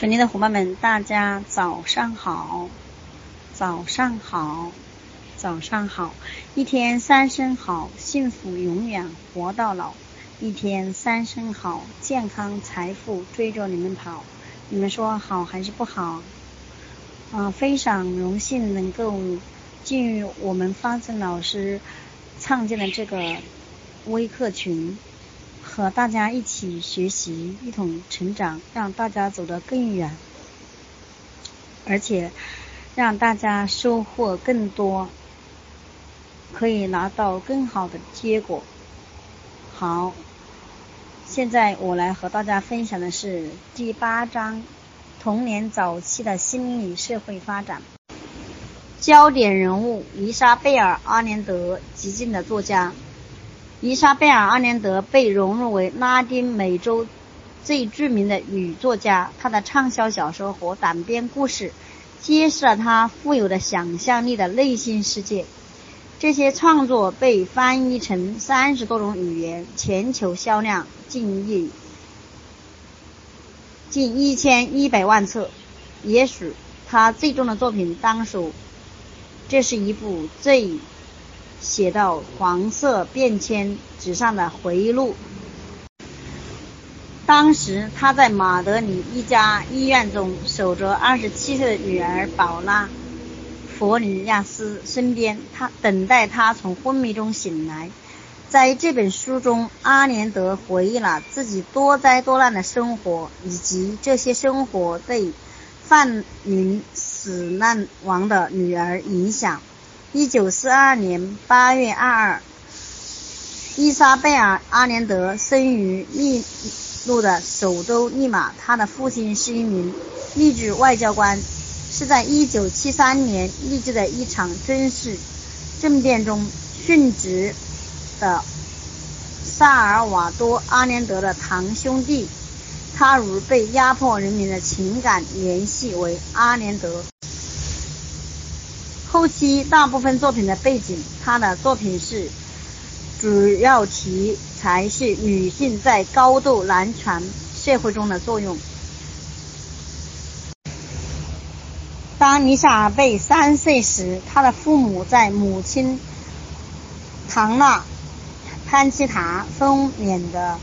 群里的伙伴们，大家早上好，早上好，早上好！一天三声好，幸福永远活到老；一天三声好，健康财富追着你们跑。你们说好还是不好？啊，非常荣幸能够进入我们方正老师创建的这个微课群。和大家一起学习，一同成长，让大家走得更远，而且让大家收获更多，可以拿到更好的结果。好，现在我来和大家分享的是第八章：童年早期的心理社会发展。焦点人物：伊莎贝尔·阿连德，激进的作家。伊莎贝尔·阿连德被融入为拉丁美洲最著名的女作家。她的畅销小说和短篇故事揭示了她富有的想象力的内心世界。这些创作被翻译成三十多种语言，全球销量近亿近一千一百万册。也许他最终的作品当属这是一部最。写到黄色便签纸上的回忆录。当时他在马德里一家医院中守着二十七岁的女儿宝拉·弗里亚斯身边，他等待她从昏迷中醒来。在这本书中，阿连德回忆了自己多灾多难的生活，以及这些生活对范宁死难王的女儿影响。一九四二年八月二二，伊莎贝尔·阿连德生于秘鲁的首都利马。他的父亲是一名秘制外交官，是在一九七三年励志的一场军事政变中殉职的萨尔瓦多·阿连德的堂兄弟。他与被压迫人民的情感联系为阿连德。后期大部分作品的背景，他的作品是主要题材是女性在高度男权社会中的作用。当尼莎尔贝三岁时，他的父母在母亲唐娜潘奇塔分娩的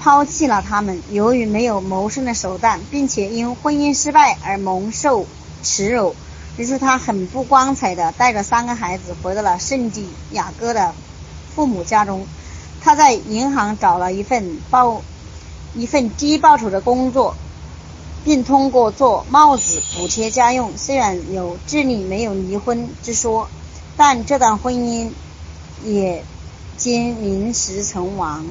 抛弃了他们。由于没有谋生的手段，并且因婚姻失败而蒙受耻辱。于是他很不光彩的带着三个孩子回到了圣地亚哥的父母家中。他在银行找了一份报一份低报酬的工作，并通过做帽子补贴家用。虽然有智力没有离婚之说，但这段婚姻也经临时成亡。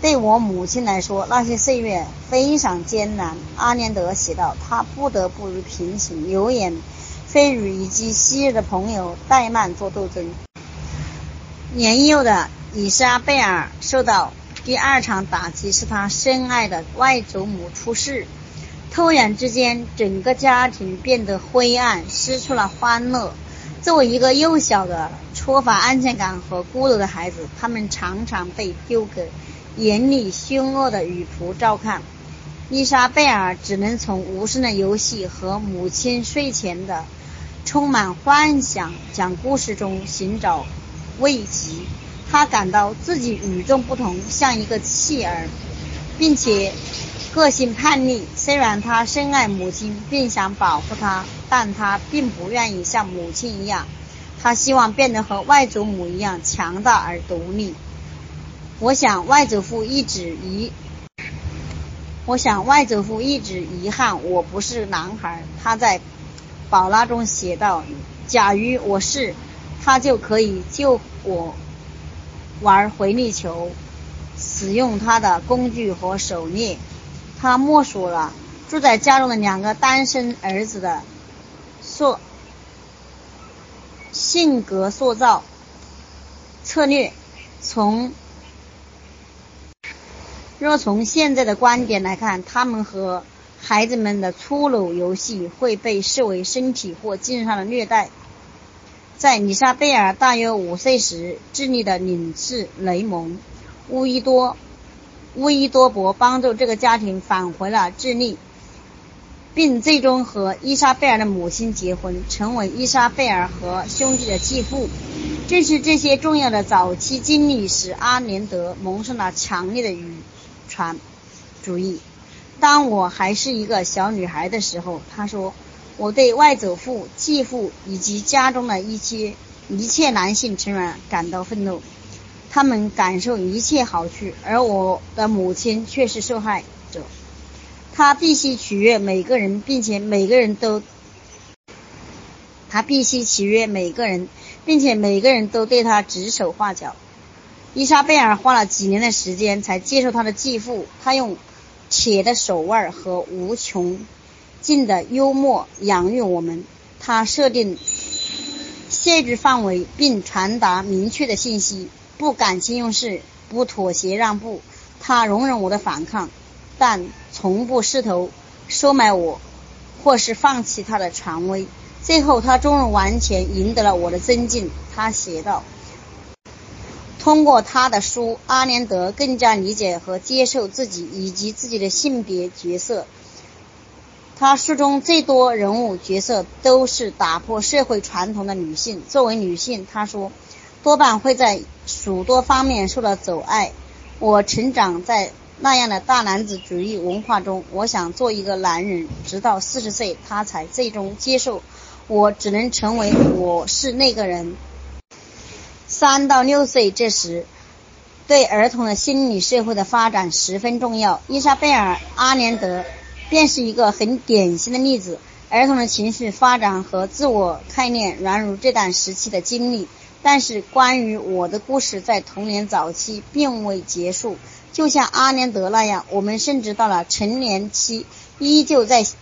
对我母亲来说，那些岁月非常艰难。阿连德写道：“他不得不与贫穷、流言。”菲与以及昔日的朋友戴曼做斗争。年幼的伊莎贝尔受到第二场打击，是她深爱的外祖母出事。突然之间，整个家庭变得灰暗，失去了欢乐。作为一个幼小的、缺乏安全感和孤独的孩子，他们常常被丢给严厉凶恶的女仆照看。伊莎贝尔只能从无声的游戏和母亲睡前的。充满幻想讲故事中寻找慰藉，他感到自己与众不同，像一个弃儿，并且个性叛逆。虽然他深爱母亲并想保护她，但他并不愿意像母亲一样。他希望变得和外祖母一样强大而独立。我想外祖父一直遗，我想外祖父一直遗憾我不是男孩。他在。宝拉中写道：“假如我是，他就可以救我玩回力球，使用他的工具和狩猎。”他默数了住在家中的两个单身儿子的塑性格塑造策略。从若从现在的观点来看，他们和。孩子们的粗鲁游戏会被视为身体或精神上的虐待。在丽莎贝尔大约五岁时，智利的领事雷蒙·乌伊多乌伊多伯帮助这个家庭返回了智利。并最终和伊莎贝尔的母亲结婚，成为伊莎贝尔和兄弟的继父。正是这些重要的早期经历，使阿连德萌生了强烈的遗传主义。当我还是一个小女孩的时候，她说，我对外祖父、继父以及家中的一切一切男性成员感到愤怒。他们感受一切好处，而我的母亲却是受害者。她必须取悦每个人，并且每个人都，她必须取悦每个人，并且每个人都对她指手画脚。伊莎贝尔花了几年的时间才接受她的继父，他用铁的手腕和无穷尽的幽默养育我们。他设定限制范围，并传达明确的信息。不感情用事，不妥协让步，他容忍我的反抗，但从不试图收买我，或是放弃他的权威。最后，他终于完全赢得了我的尊敬。他写道：“通过他的书，阿连德更加理解和接受自己以及自己的性别角色。他书中最多人物角色都是打破社会传统的女性。作为女性，他说。”多半会在许多方面受到阻碍。我成长在那样的大男子主义文化中，我想做一个男人，直到四十岁，他才最终接受我只能成为我是那个人。三到六岁这时，对儿童的心理社会的发展十分重要。伊莎贝尔·阿连德便是一个很典型的例子。儿童的情绪发展和自我概念源于这段时期的经历。但是，关于我的故事在童年早期并未结束。就像阿连德那样，我们甚至到了成年期依旧在续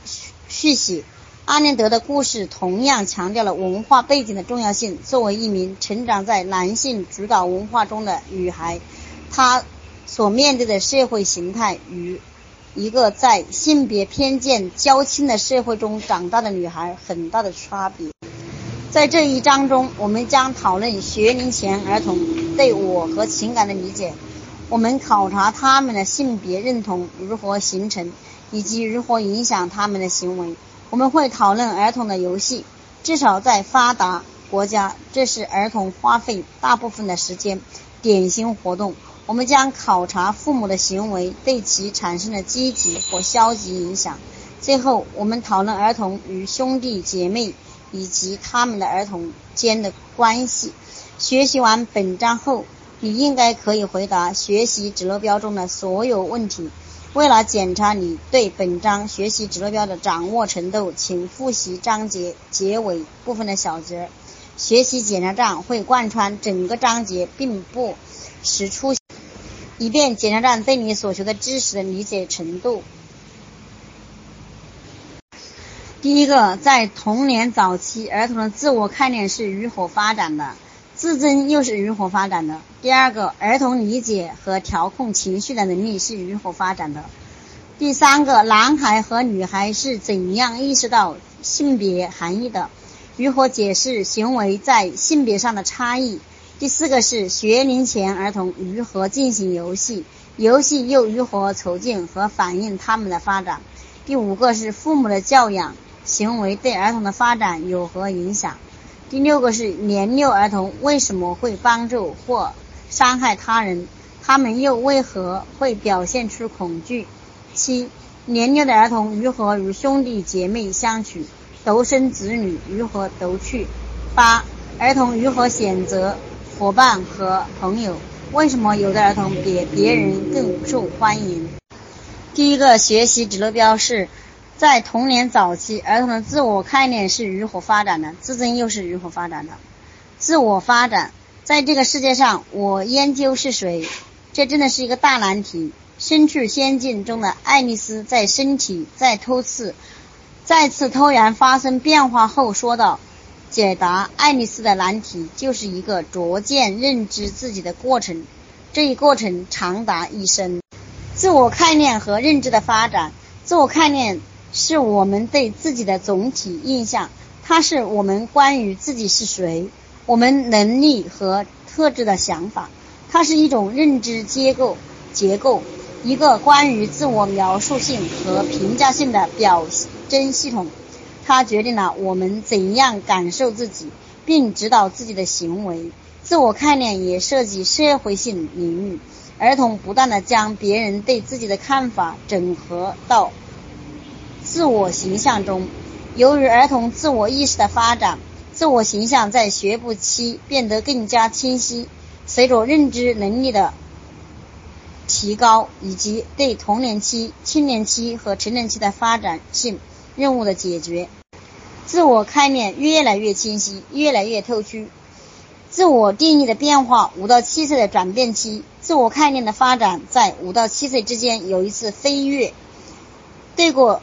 续写。阿连德的故事同样强调了文化背景的重要性。作为一名成长在男性主导文化中的女孩，她所面对的社会形态与一个在性别偏见较轻的社会中长大的女孩很大的差别。在这一章中，我们将讨论学龄前儿童对我和情感的理解。我们考察他们的性别认同如何形成，以及如何影响他们的行为。我们会讨论儿童的游戏，至少在发达国家，这是儿童花费大部分的时间典型活动。我们将考察父母的行为对其产生的积极或消极影响。最后，我们讨论儿童与兄弟姐妹。以及他们的儿童间的关系。学习完本章后，你应该可以回答学习指标中的所有问题。为了检查你对本章学习指标的掌握程度，请复习章节结尾部分的小节。学习检查站会贯穿整个章节，并不时出现，以便检查站对你所学的知识的理解程度。第一个，在童年早期，儿童的自我概念是如何发展的，自尊又是如何发展的？第二个，儿童理解和调控情绪的能力是如何发展的？第三个，男孩和女孩是怎样意识到性别含义的？如何解释行为在性别上的差异？第四个是学龄前儿童如何进行游戏，游戏又如何促进和反映他们的发展？第五个是父母的教养。行为对儿童的发展有何影响？第六个是年幼儿童为什么会帮助或伤害他人？他们又为何会表现出恐惧？七、年幼的儿童如何与兄弟姐妹相处？独生子女如何独处？八、儿童如何选择伙伴和朋友？为什么有的儿童比别人更受欢迎？第一个学习指路标是。在童年早期，儿童的自我概念是如何发展的？自尊又是如何发展的？自我发展，在这个世界上，我研究是谁？这真的是一个大难题。身处仙境中的爱丽丝，在身体在突刺、再次突然发生变化后，说道：“解答爱丽丝的难题，就是一个逐渐认知自己的过程。这一过程长达一生。自我概念和认知的发展，自我概念。”是我们对自己的总体印象，它是我们关于自己是谁、我们能力和特质的想法，它是一种认知结构结构，一个关于自我描述性和评价性的表征系统，它决定了我们怎样感受自己，并指导自己的行为。自我概念也涉及社会性领域。儿童不断的将别人对自己的看法整合到自我形象中。由于儿童自我意识的发展，自我形象在学步期变得更加清晰。随着认知能力的提高，以及对童年期、青年期和成人期的发展性任务的解决，自我概念越来越清晰，越来越透出。自我定义的变化，五到七岁的转变期，自我概念的发展在五到七岁之间有一次飞跃。对过，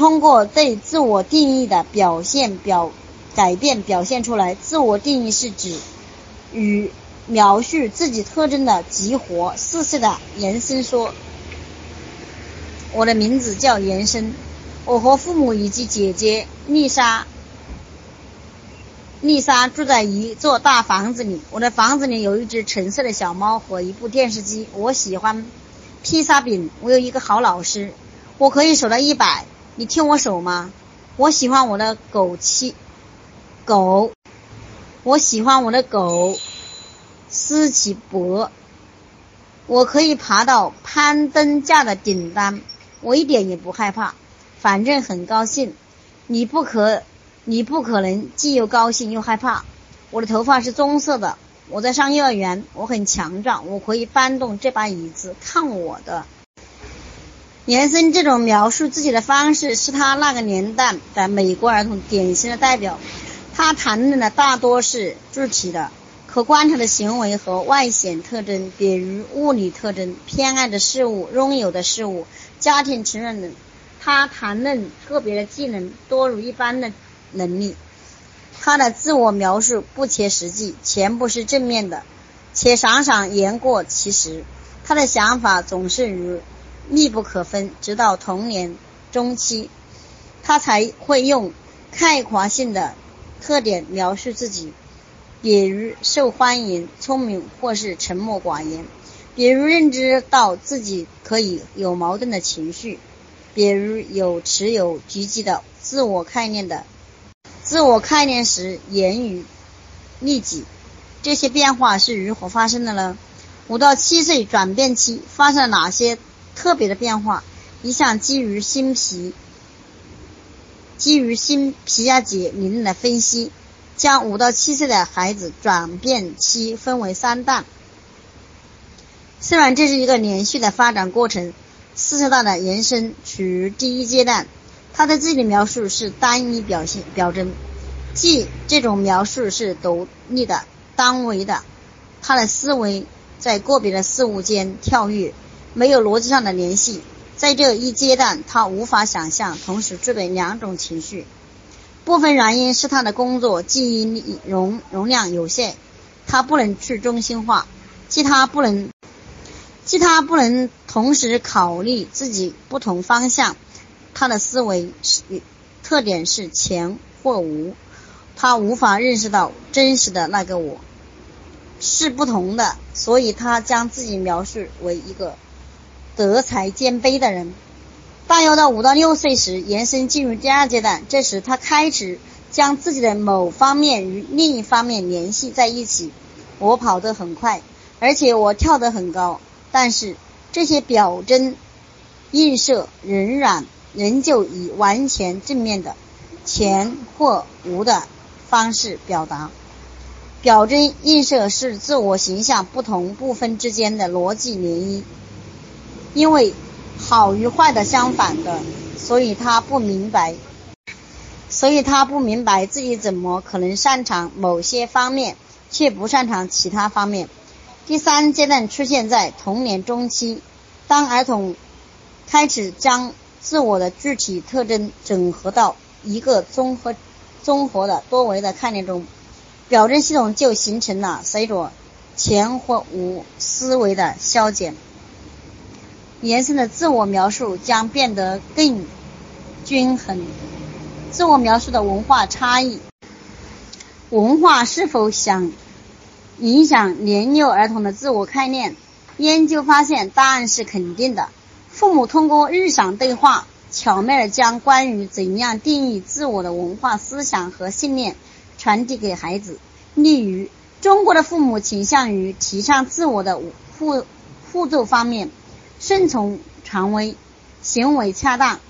通过对自我定义的表现表改变表现出来。自我定义是指与描述自己特征的激活。四岁的延伸说：“我的名字叫延伸，我和父母以及姐姐丽莎。”丽莎住在一座大房子里。我的房子里有一只橙色的小猫和一部电视机。我喜欢披萨饼。我有一个好老师。我可以数到一百。你听我手吗？我喜欢我的狗七狗。我喜欢我的狗斯奇伯。我可以爬到攀登架的顶端。我一点也不害怕，反正很高兴。你不可。你不可能既又高兴又害怕。我的头发是棕色的。我在上幼儿园。我很强壮。我可以搬动这把椅子。看我的！延伸这种描述自己的方式是他那个年代的美国儿童典型的代表。他谈论的大多是具体的、可观察的行为和外显特征，比如物理特征、偏爱的事物、拥有的事物、家庭成员等。他谈论个别的技能多如一般的。能力，他的自我描述不切实际，全部是正面的，且常常言过其实。他的想法总是与密不可分，直到童年中期，他才会用概括性的特点描述自己，比如受欢迎、聪明或是沉默寡言；比如认知到自己可以有矛盾的情绪；比如有持有积极的自我概念的。自我概念时言语利己，这些变化是如何发生的呢？五到七岁转变期发生了哪些特别的变化？一项基于新皮基于新皮亚杰理论的分析，将五到七岁的孩子转变期分为三段。虽然这是一个连续的发展过程，四岁大的延伸处于第一阶段。他对自己的描述是单一表现表征，即这种描述是独立的、单维的。他的思维在个别的事物间跳跃，没有逻辑上的联系。在这一阶段，他无法想象同时具备两种情绪。部分原因是他的工作记忆容容量有限，他不能去中心化，即他不能，即他不能同时考虑自己不同方向。他的思维是特点是前或无，他无法认识到真实的那个我是不同的，所以他将自己描述为一个德才兼备的人。大约到五到六岁时，延伸进入第二阶段，这时他开始将自己的某方面与另一方面联系在一起。我跑得很快，而且我跳得很高，但是这些表征映射仍然。仍旧以完全正面的前或无的方式表达。表征映射是自我形象不同部分之间的逻辑联姻。因为好与坏的相反的，所以他不明白，所以他不明白自己怎么可能擅长某些方面，却不擅长其他方面。第三阶段出现在童年中期，当儿童开始将自我的具体特征整合到一个综合、综合的多维的概念中，表征系统就形成了。随着前或无思维的消减，延伸的自我描述将变得更均衡。自我描述的文化差异，文化是否想影响年幼儿童的自我概念？研究发现，答案是肯定的。父母通过日常对话巧妙地将关于怎样定义自我的文化思想和信念传递给孩子。例如，中国的父母倾向于提倡自我的互互助方面，顺从权威，行为恰当，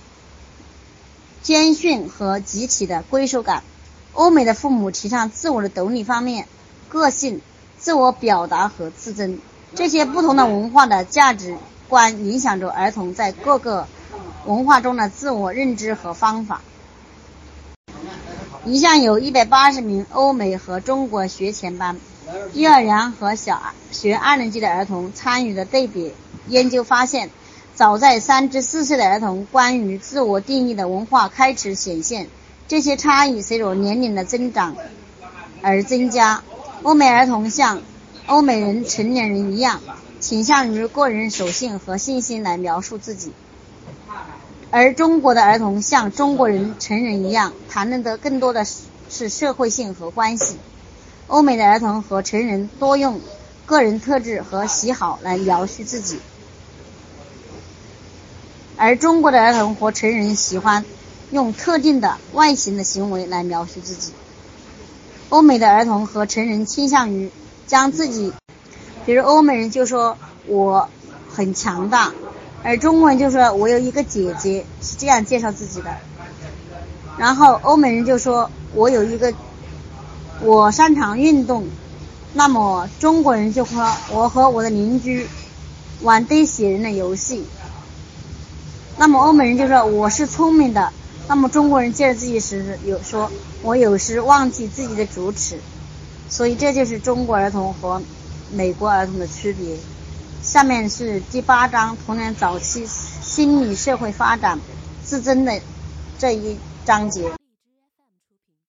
谦逊和集体的归属感；欧美的父母提倡自我的独立方面，个性、自我表达和自尊。这些不同的文化的价值观影响着儿童在各个文化中的自我认知和方法。一项有一百八十名欧美和中国学前班、幼儿园和小学二年级的儿童参与的对比研究发现，早在三至四岁的儿童，关于自我定义的文化开始显现。这些差异随着年龄的增长而增加。欧美儿童像欧美人成年人一样，倾向于个人属性和信心来描述自己。而中国的儿童像中国人成人一样，谈论的更多的是社会性和关系。欧美的儿童和成人多用个人特质和喜好来描述自己，而中国的儿童和成人喜欢用特定的外形的行为来描述自己。欧美的儿童和成人倾向于将自己，比如欧美人就说我很强大。而中国人就说：“我有一个姐姐，是这样介绍自己的。”然后欧美人就说：“我有一个，我擅长运动。”那么中国人就说：“我和我的邻居玩堆雪人的游戏。”那么欧美人就说：“我是聪明的。”那么中国人介绍自己时有说：“我有时忘记自己的主旨。”所以这就是中国儿童和美国儿童的区别。下面是第八章童年早期心理社会发展自尊的这一章节。